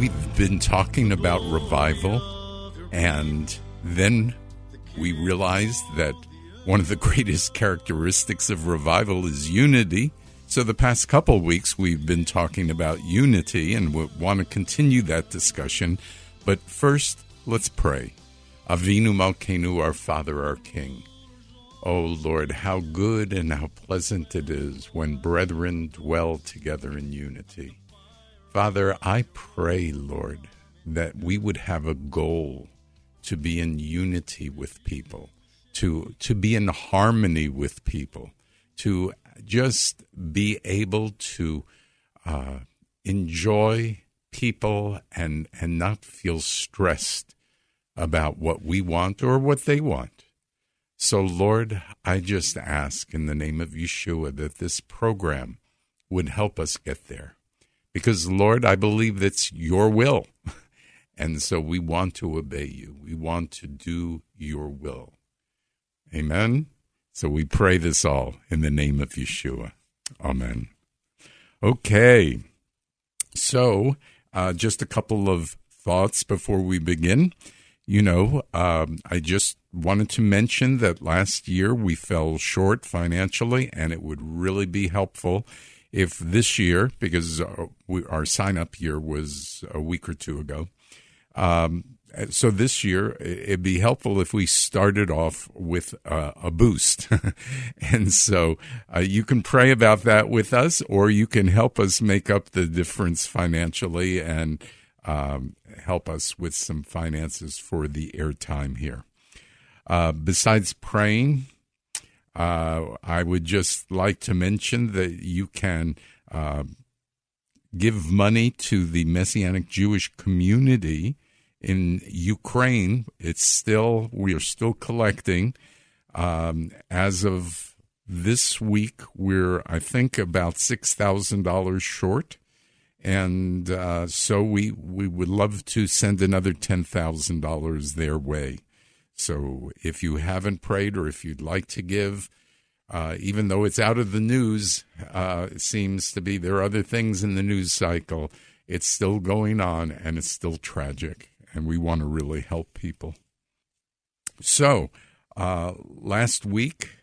We've been talking about revival, and then we realized that one of the greatest characteristics of revival is unity. So, the past couple weeks, we've been talking about unity, and we want to continue that discussion. But first, let's pray. Avinu Malkeinu, our Father, our King. O Lord, how good and how pleasant it is when brethren dwell together in unity. Father, I pray, Lord, that we would have a goal to be in unity with people, to to be in harmony with people, to just be able to uh, enjoy people and and not feel stressed about what we want or what they want. So, Lord, I just ask in the name of Yeshua that this program would help us get there because Lord, I believe that's your will. And so we want to obey you. We want to do your will. Amen. So we pray this all in the name of Yeshua. Amen. Okay. So, uh, just a couple of thoughts before we begin. You know, um, I just wanted to mention that last year we fell short financially, and it would really be helpful if this year, because uh, our sign up year was a week or two ago, um, so this year it'd be helpful if we started off with uh, a boost, and so uh, you can pray about that with us, or you can help us make up the difference financially and um, help us with some finances for the airtime here. Uh, besides praying, uh, I would just like to mention that you can uh, give money to the Messianic Jewish community in Ukraine. It's still, we are still collecting. Um, as of this week, we're, I think, about $6,000 short. And uh, so we, we would love to send another $10,000 their way. So if you haven't prayed or if you'd like to give, uh, even though it's out of the news, uh, it seems to be there are other things in the news cycle. It's still going on and it's still tragic, and we want to really help people. So, uh, last week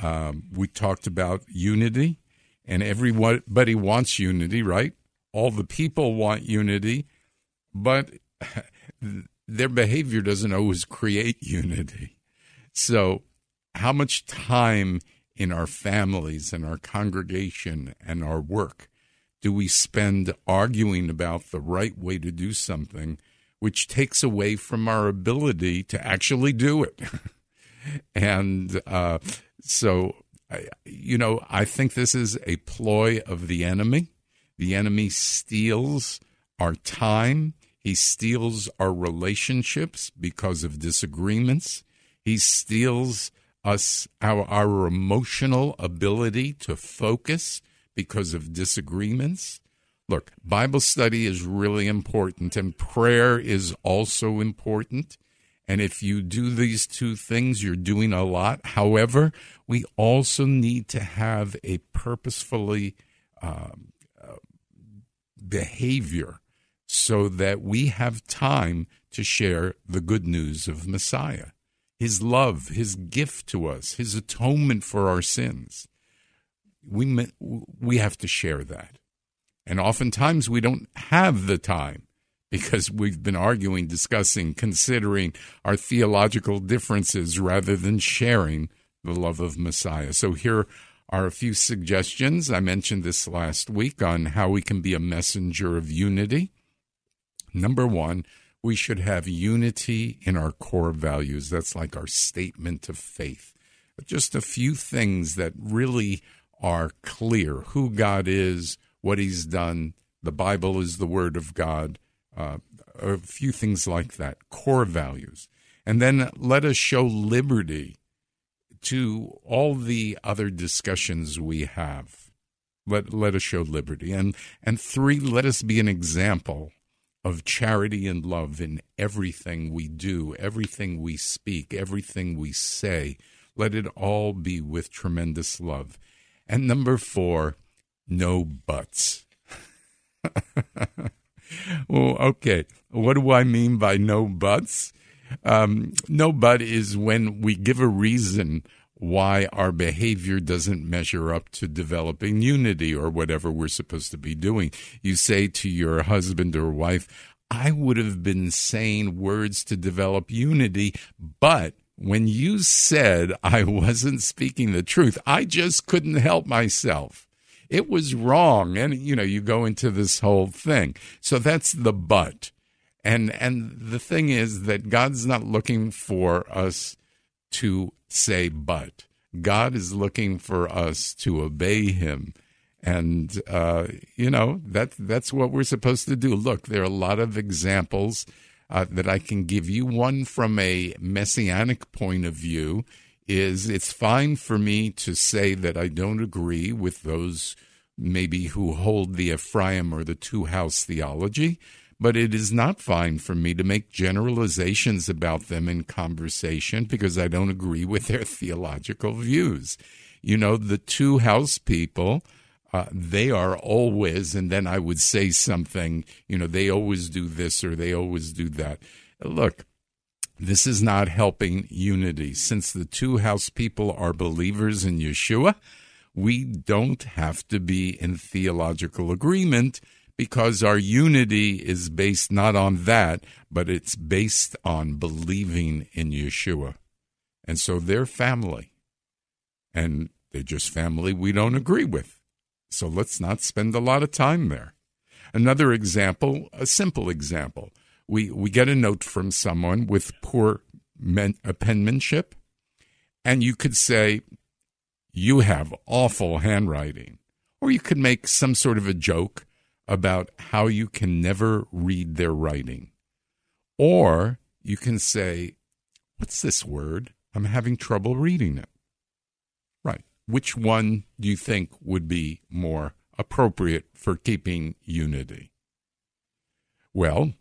um, we talked about unity, and everybody wants unity, right? All the people want unity, but their behavior doesn't always create unity. So, how much time in our families and our congregation and our work do we spend arguing about the right way to do something, which takes away from our ability to actually do it? and uh, so, you know, I think this is a ploy of the enemy. The enemy steals our time. He steals our relationships because of disagreements. He steals us our, our emotional ability to focus because of disagreements. Look, Bible study is really important and prayer is also important. And if you do these two things, you're doing a lot. However, we also need to have a purposefully um, uh, behavior so that we have time to share the good news of Messiah, his love, his gift to us, his atonement for our sins. We, we have to share that. And oftentimes we don't have the time because we've been arguing, discussing, considering our theological differences rather than sharing the love of Messiah. So here are a few suggestions. I mentioned this last week on how we can be a messenger of unity. Number one, we should have unity in our core values. That's like our statement of faith. Just a few things that really are clear who God is, what He's done. The Bible is the Word of God. Uh, a few things like that, core values. And then let us show liberty to all the other discussions we have. Let, let us show liberty. And, and three, let us be an example of charity and love in everything we do, everything we speak, everything we say. Let it all be with tremendous love. And number four, no buts. well, okay. What do I mean by no buts? Um, no but is when we give a reason why our behavior doesn't measure up to developing unity or whatever we're supposed to be doing. You say to your husband or wife, I would have been saying words to develop unity, but when you said I wasn't speaking the truth, I just couldn't help myself. It was wrong. And, you know, you go into this whole thing. So that's the but. And, and the thing is that God's not looking for us to say but. God is looking for us to obey him. And, uh, you know, that, that's what we're supposed to do. Look, there are a lot of examples uh, that I can give you. One from a messianic point of view is it's fine for me to say that I don't agree with those maybe who hold the Ephraim or the two house theology, but it is not fine for me to make generalizations about them in conversation because I don't agree with their theological views. You know, the two house people. Uh, they are always, and then I would say something, you know, they always do this or they always do that. Look, this is not helping unity. Since the two house people are believers in Yeshua, we don't have to be in theological agreement because our unity is based not on that, but it's based on believing in Yeshua. And so they're family. And they're just family we don't agree with. So let's not spend a lot of time there. Another example, a simple example. We, we get a note from someone with poor men, uh, penmanship, and you could say, You have awful handwriting. Or you could make some sort of a joke about how you can never read their writing. Or you can say, What's this word? I'm having trouble reading it. Right. Which one do you think would be more appropriate for keeping unity? Well,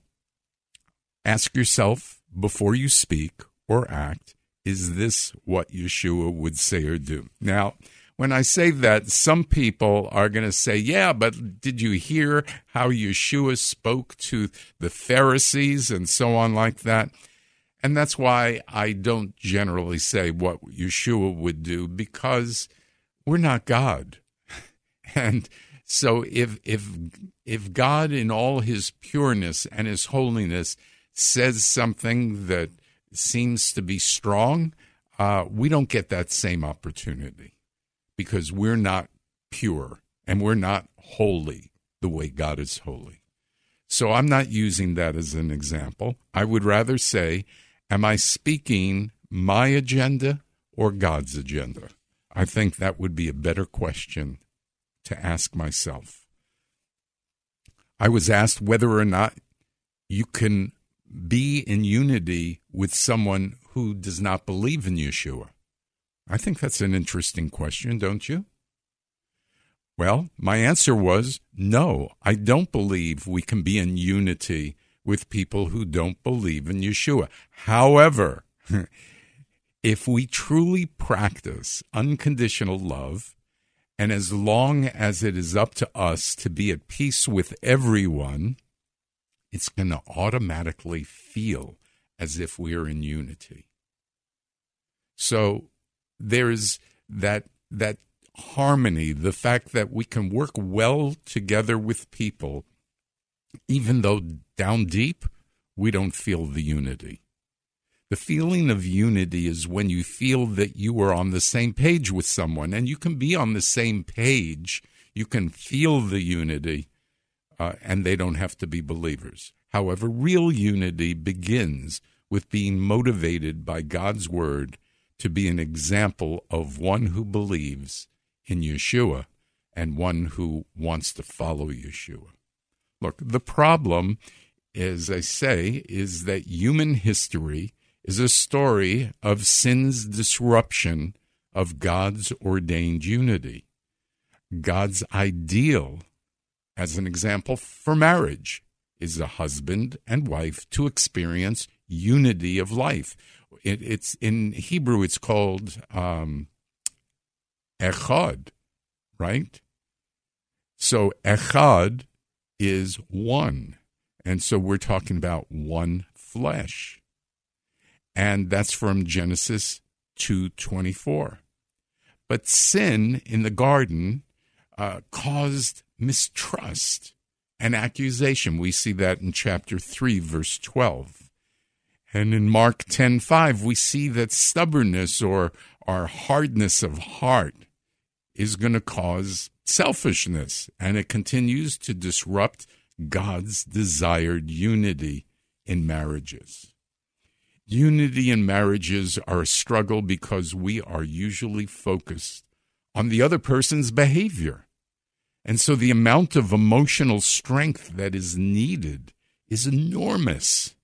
ask yourself before you speak or act is this what Yeshua would say or do? Now, when I say that, some people are going to say, yeah, but did you hear how Yeshua spoke to the Pharisees and so on like that? And that's why I don't generally say what Yeshua would do because we're not God. and so if if if God in all his pureness and his holiness says something that seems to be strong, uh, we don't get that same opportunity because we're not pure and we're not holy the way God is holy. So I'm not using that as an example. I would rather say, am I speaking my agenda or God's agenda? I think that would be a better question to ask myself. I was asked whether or not you can be in unity with someone who does not believe in Yeshua. I think that's an interesting question, don't you? Well, my answer was no, I don't believe we can be in unity with people who don't believe in Yeshua. However, if we truly practice unconditional love, and as long as it is up to us to be at peace with everyone, it's going to automatically feel as if we are in unity. So there's that that harmony, the fact that we can work well together with people even though down deep we don't feel the unity. The feeling of unity is when you feel that you are on the same page with someone, and you can be on the same page. You can feel the unity, uh, and they don't have to be believers. However, real unity begins with being motivated by God's word to be an example of one who believes in Yeshua and one who wants to follow Yeshua. Look, the problem, as I say, is that human history is a story of sin's disruption of God's ordained unity. God's ideal, as an example for marriage, is a husband and wife to experience unity of life. It, it's in Hebrew. It's called um, echad, right? So echad is one, and so we're talking about one flesh, and that's from Genesis two twenty four. But sin in the garden uh, caused mistrust and accusation. We see that in chapter 3, verse 12. And in Mark 10:5 we see that stubbornness or our hardness of heart is going to cause selfishness and it continues to disrupt God's desired unity in marriages. Unity in marriages are a struggle because we are usually focused on the other person's behavior. And so the amount of emotional strength that is needed is enormous.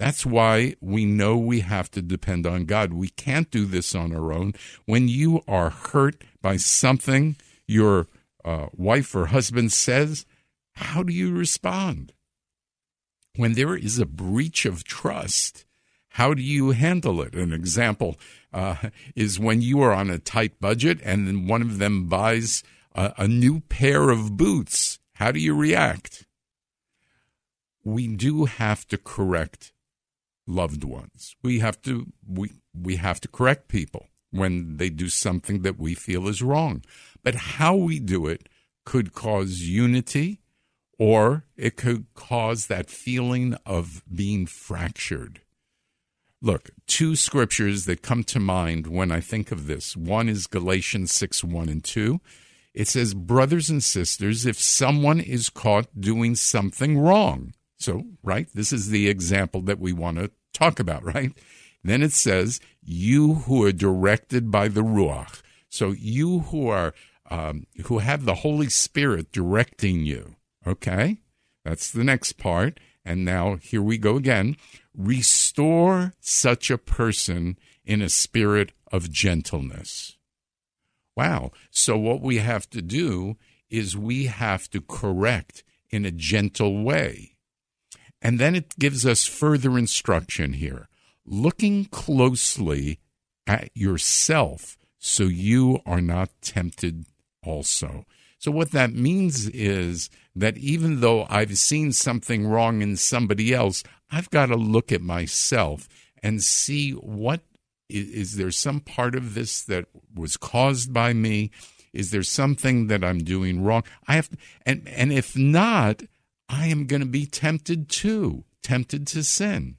That's why we know we have to depend on God. We can't do this on our own. When you are hurt by something your uh, wife or husband says, how do you respond? When there is a breach of trust, how do you handle it? An example uh, is when you are on a tight budget and one of them buys a, a new pair of boots. How do you react? We do have to correct loved ones. We have to we we have to correct people when they do something that we feel is wrong. But how we do it could cause unity or it could cause that feeling of being fractured. Look, two scriptures that come to mind when I think of this. One is Galatians 6 1 and 2. It says, Brothers and sisters, if someone is caught doing something wrong, so, right, this is the example that we want to talk about, right? Then it says, you who are directed by the Ruach. So you who are, um, who have the Holy Spirit directing you. Okay? That's the next part. And now here we go again. Restore such a person in a spirit of gentleness. Wow. So what we have to do is we have to correct in a gentle way. And then it gives us further instruction here looking closely at yourself so you are not tempted also. So, what that means is that even though I've seen something wrong in somebody else, I've got to look at myself and see what is, there some part of this that was caused by me? Is there something that I'm doing wrong? I have, and and if not, I am going to be tempted too, tempted to sin.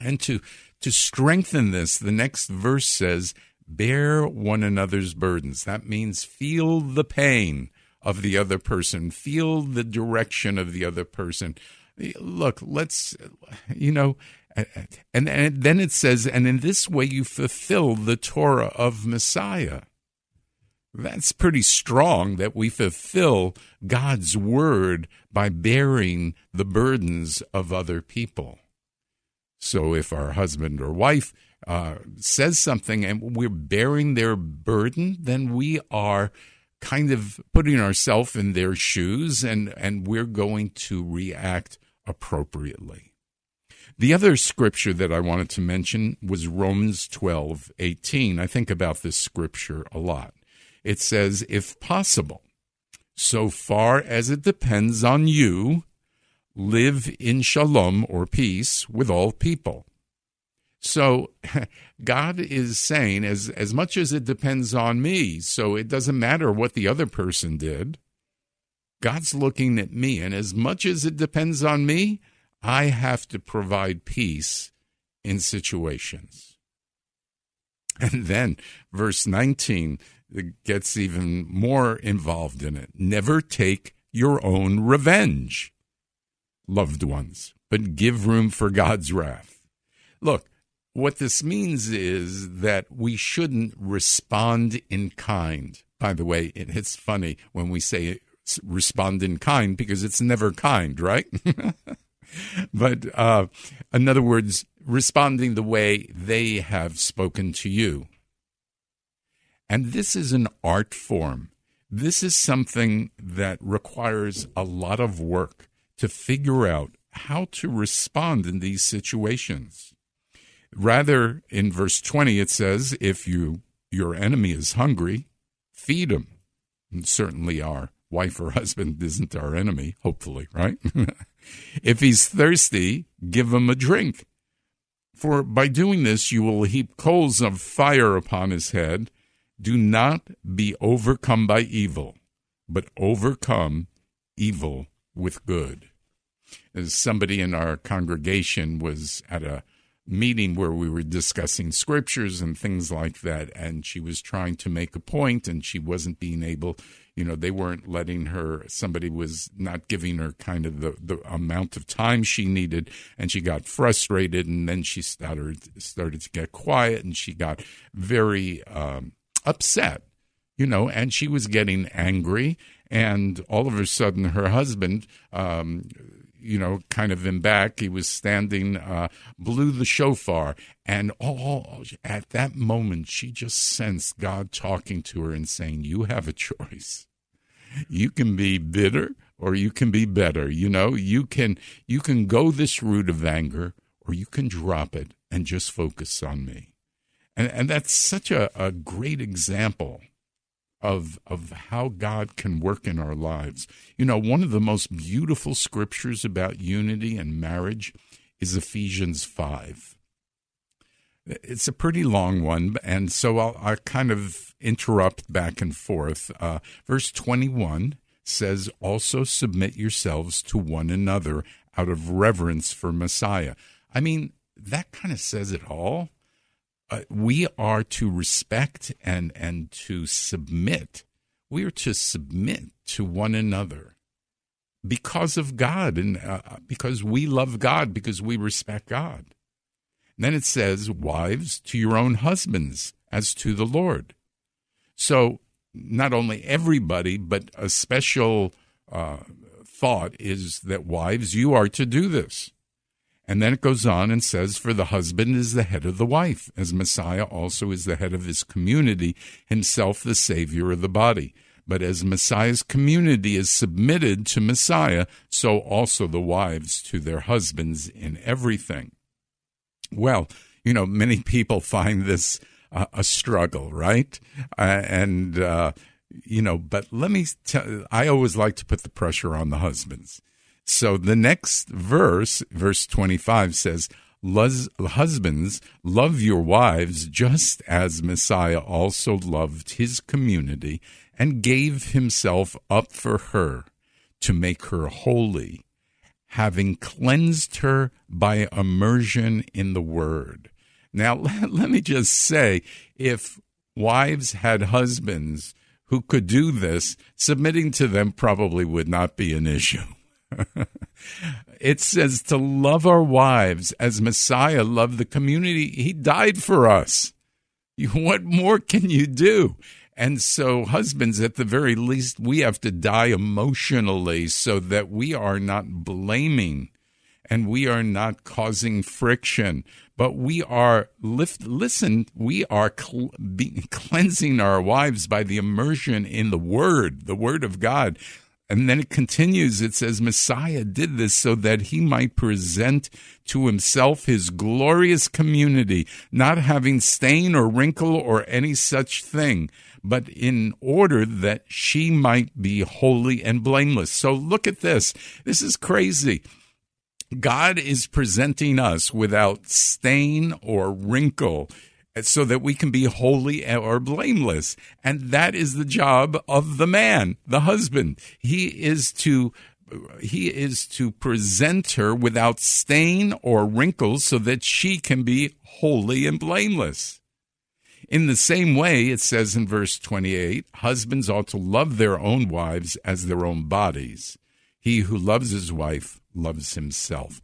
And to to strengthen this, the next verse says, bear one another's burdens. That means feel the pain of the other person, feel the direction of the other person. Look, let's, you know, and, and then it says, and in this way you fulfill the Torah of Messiah. That's pretty strong that we fulfill God's word by bearing the burdens of other people. So if our husband or wife uh, says something and we're bearing their burden, then we are kind of putting ourselves in their shoes and, and we're going to react appropriately. The other scripture that I wanted to mention was Romans 12, 18. I think about this scripture a lot. It says, if possible, so far as it depends on you, live in shalom or peace with all people. So God is saying, as, as much as it depends on me, so it doesn't matter what the other person did, God's looking at me, and as much as it depends on me, I have to provide peace in situations. And then verse 19 gets even more involved in it. Never take your own revenge, loved ones, but give room for God's wrath. Look, what this means is that we shouldn't respond in kind. By the way, it's funny when we say respond in kind because it's never kind, right? but uh, in other words, responding the way they have spoken to you. And this is an art form. This is something that requires a lot of work to figure out how to respond in these situations. Rather, in verse 20, it says, if you your enemy is hungry, feed him. And certainly our wife or husband isn't our enemy, hopefully, right? if he's thirsty, give him a drink. For by doing this, you will heap coals of fire upon his head. Do not be overcome by evil, but overcome evil with good. As somebody in our congregation was at a meeting where we were discussing scriptures and things like that, and she was trying to make a point and she wasn't being able, you know, they weren't letting her, somebody was not giving her kind of the, the amount of time she needed, and she got frustrated, and then she started, started to get quiet, and she got very, um, upset, you know, and she was getting angry. And all of a sudden, her husband, um, you know, kind of in back, he was standing, uh, blew the shofar. And all at that moment, she just sensed God talking to her and saying, You have a choice. You can be bitter or you can be better. You know, you can you can go this route of anger or you can drop it and just focus on me. And, and that's such a, a great example of of how God can work in our lives. You know, one of the most beautiful scriptures about unity and marriage is Ephesians 5. It's a pretty long one, and so I'll, I'll kind of interrupt back and forth. Uh, verse 21 says, Also submit yourselves to one another out of reverence for Messiah. I mean, that kind of says it all uh, we are to respect and and to submit. We are to submit to one another because of God and uh, because we love God because we respect God. And then it says, "Wives, to your own husbands as to the Lord." So not only everybody, but a special uh, thought is that wives, you are to do this. And then it goes on and says, For the husband is the head of the wife, as Messiah also is the head of his community, himself the Savior of the body. But as Messiah's community is submitted to Messiah, so also the wives to their husbands in everything. Well, you know, many people find this uh, a struggle, right? Uh, and, uh, you know, but let me tell I always like to put the pressure on the husbands so the next verse, verse 25 says, Husbands, love your wives just as Messiah also loved his community and gave himself up for her to make her holy, having cleansed her by immersion in the word. Now, let me just say if wives had husbands who could do this, submitting to them probably would not be an issue. it says to love our wives as Messiah loved the community. He died for us. What more can you do? And so, husbands, at the very least, we have to die emotionally so that we are not blaming and we are not causing friction, but we are lift. Listen, we are cl- be, cleansing our wives by the immersion in the Word, the Word of God. And then it continues. It says, Messiah did this so that he might present to himself his glorious community, not having stain or wrinkle or any such thing, but in order that she might be holy and blameless. So look at this. This is crazy. God is presenting us without stain or wrinkle so that we can be holy or blameless. And that is the job of the man, the husband. He is to he is to present her without stain or wrinkles so that she can be holy and blameless. In the same way, it says in verse 28 husbands ought to love their own wives as their own bodies. He who loves his wife loves himself.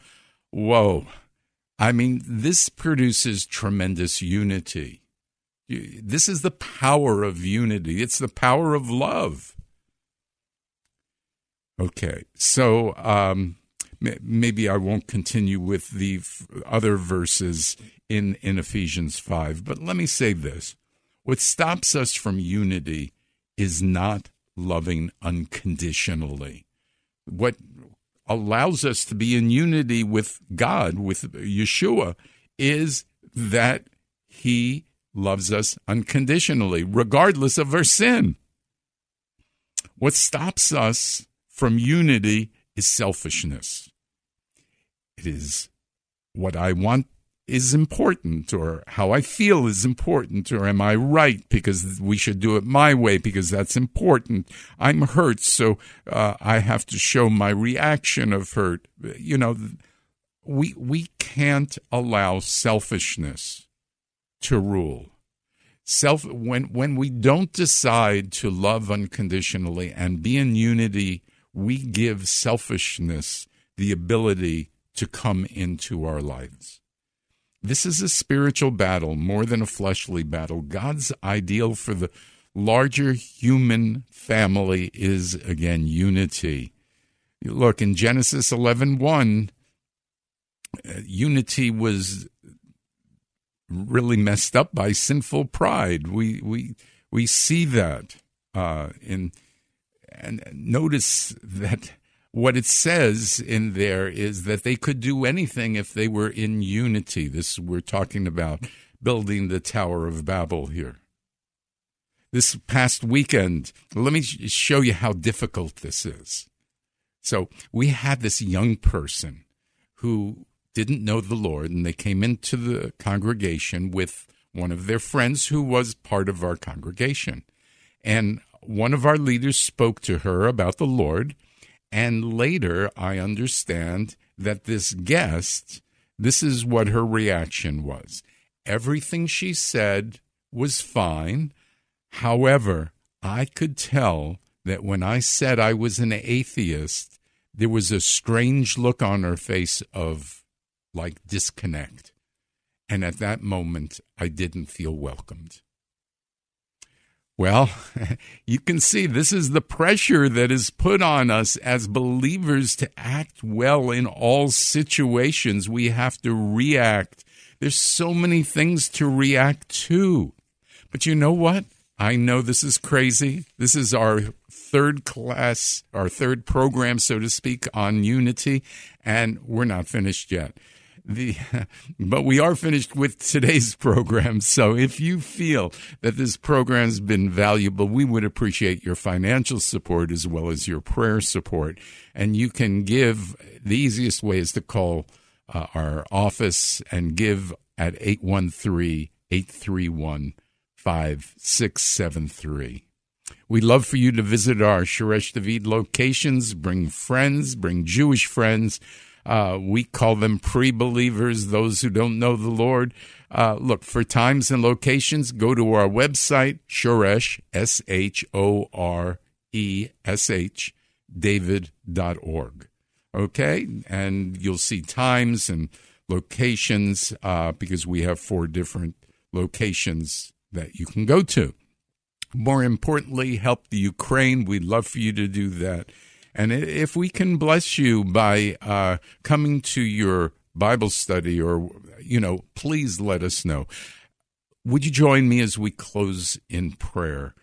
Whoa. I mean, this produces tremendous unity. This is the power of unity, it's the power of love. Okay, so um, maybe I won't continue with the other verses in, in Ephesians 5, but let me say this. What stops us from unity is not loving unconditionally. What allows us to be in unity with God, with Yeshua, is that He loves us unconditionally, regardless of our sin. What stops us from unity is selfishness. It is what I want is important or how I feel is important or am I right because we should do it my way because that's important. I'm hurt, so uh, I have to show my reaction of hurt. You know, we we can't allow selfishness to rule. Self when when we don't decide to love unconditionally and be in unity, we give selfishness the ability to come into our lives. This is a spiritual battle more than a fleshly battle. God's ideal for the larger human family is again unity. Look in Genesis 11:1 1, uh, unity was really messed up by sinful pride. We we we see that uh, in and notice that what it says in there is that they could do anything if they were in unity. This we're talking about building the Tower of Babel here. This past weekend, let me show you how difficult this is. So, we had this young person who didn't know the Lord, and they came into the congregation with one of their friends who was part of our congregation. And one of our leaders spoke to her about the Lord and later, I understand that this guest, this is what her reaction was. Everything she said was fine. However, I could tell that when I said I was an atheist, there was a strange look on her face of like disconnect. And at that moment, I didn't feel welcomed. Well, you can see this is the pressure that is put on us as believers to act well in all situations. We have to react. There's so many things to react to. But you know what? I know this is crazy. This is our third class, our third program, so to speak, on unity, and we're not finished yet the but we are finished with today's program. So if you feel that this program's been valuable we would appreciate your financial support as well as your prayer support. And you can give the easiest way is to call uh, our office and give at 813-831-5673 we love for you to visit our Shoresh David locations, bring friends, bring Jewish friends, uh, we call them pre believers, those who don't know the Lord. Uh, look, for times and locations, go to our website, Shoresh, S H O R E S H, david.org. Okay? And you'll see times and locations uh, because we have four different locations that you can go to. More importantly, help the Ukraine. We'd love for you to do that. And if we can bless you by uh, coming to your Bible study, or, you know, please let us know. Would you join me as we close in prayer?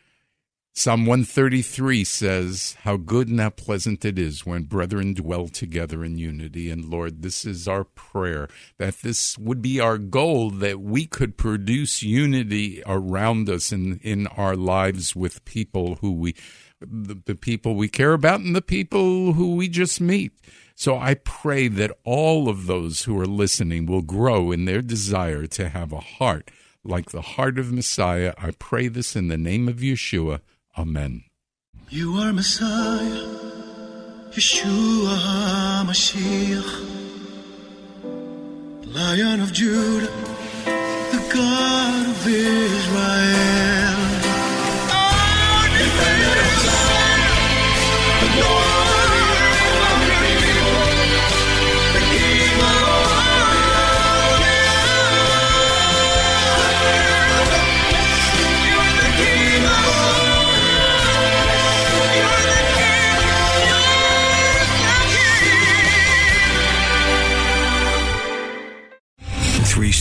Psalm 133 says, How good and how pleasant it is when brethren dwell together in unity. And Lord, this is our prayer that this would be our goal, that we could produce unity around us in, in our lives with people who we the, the people we care about and the people who we just meet. So I pray that all of those who are listening will grow in their desire to have a heart like the heart of Messiah. I pray this in the name of Yeshua. Amen. You are Messiah, Yeshua HaMashiach, Lion of Judah, the God of Israel.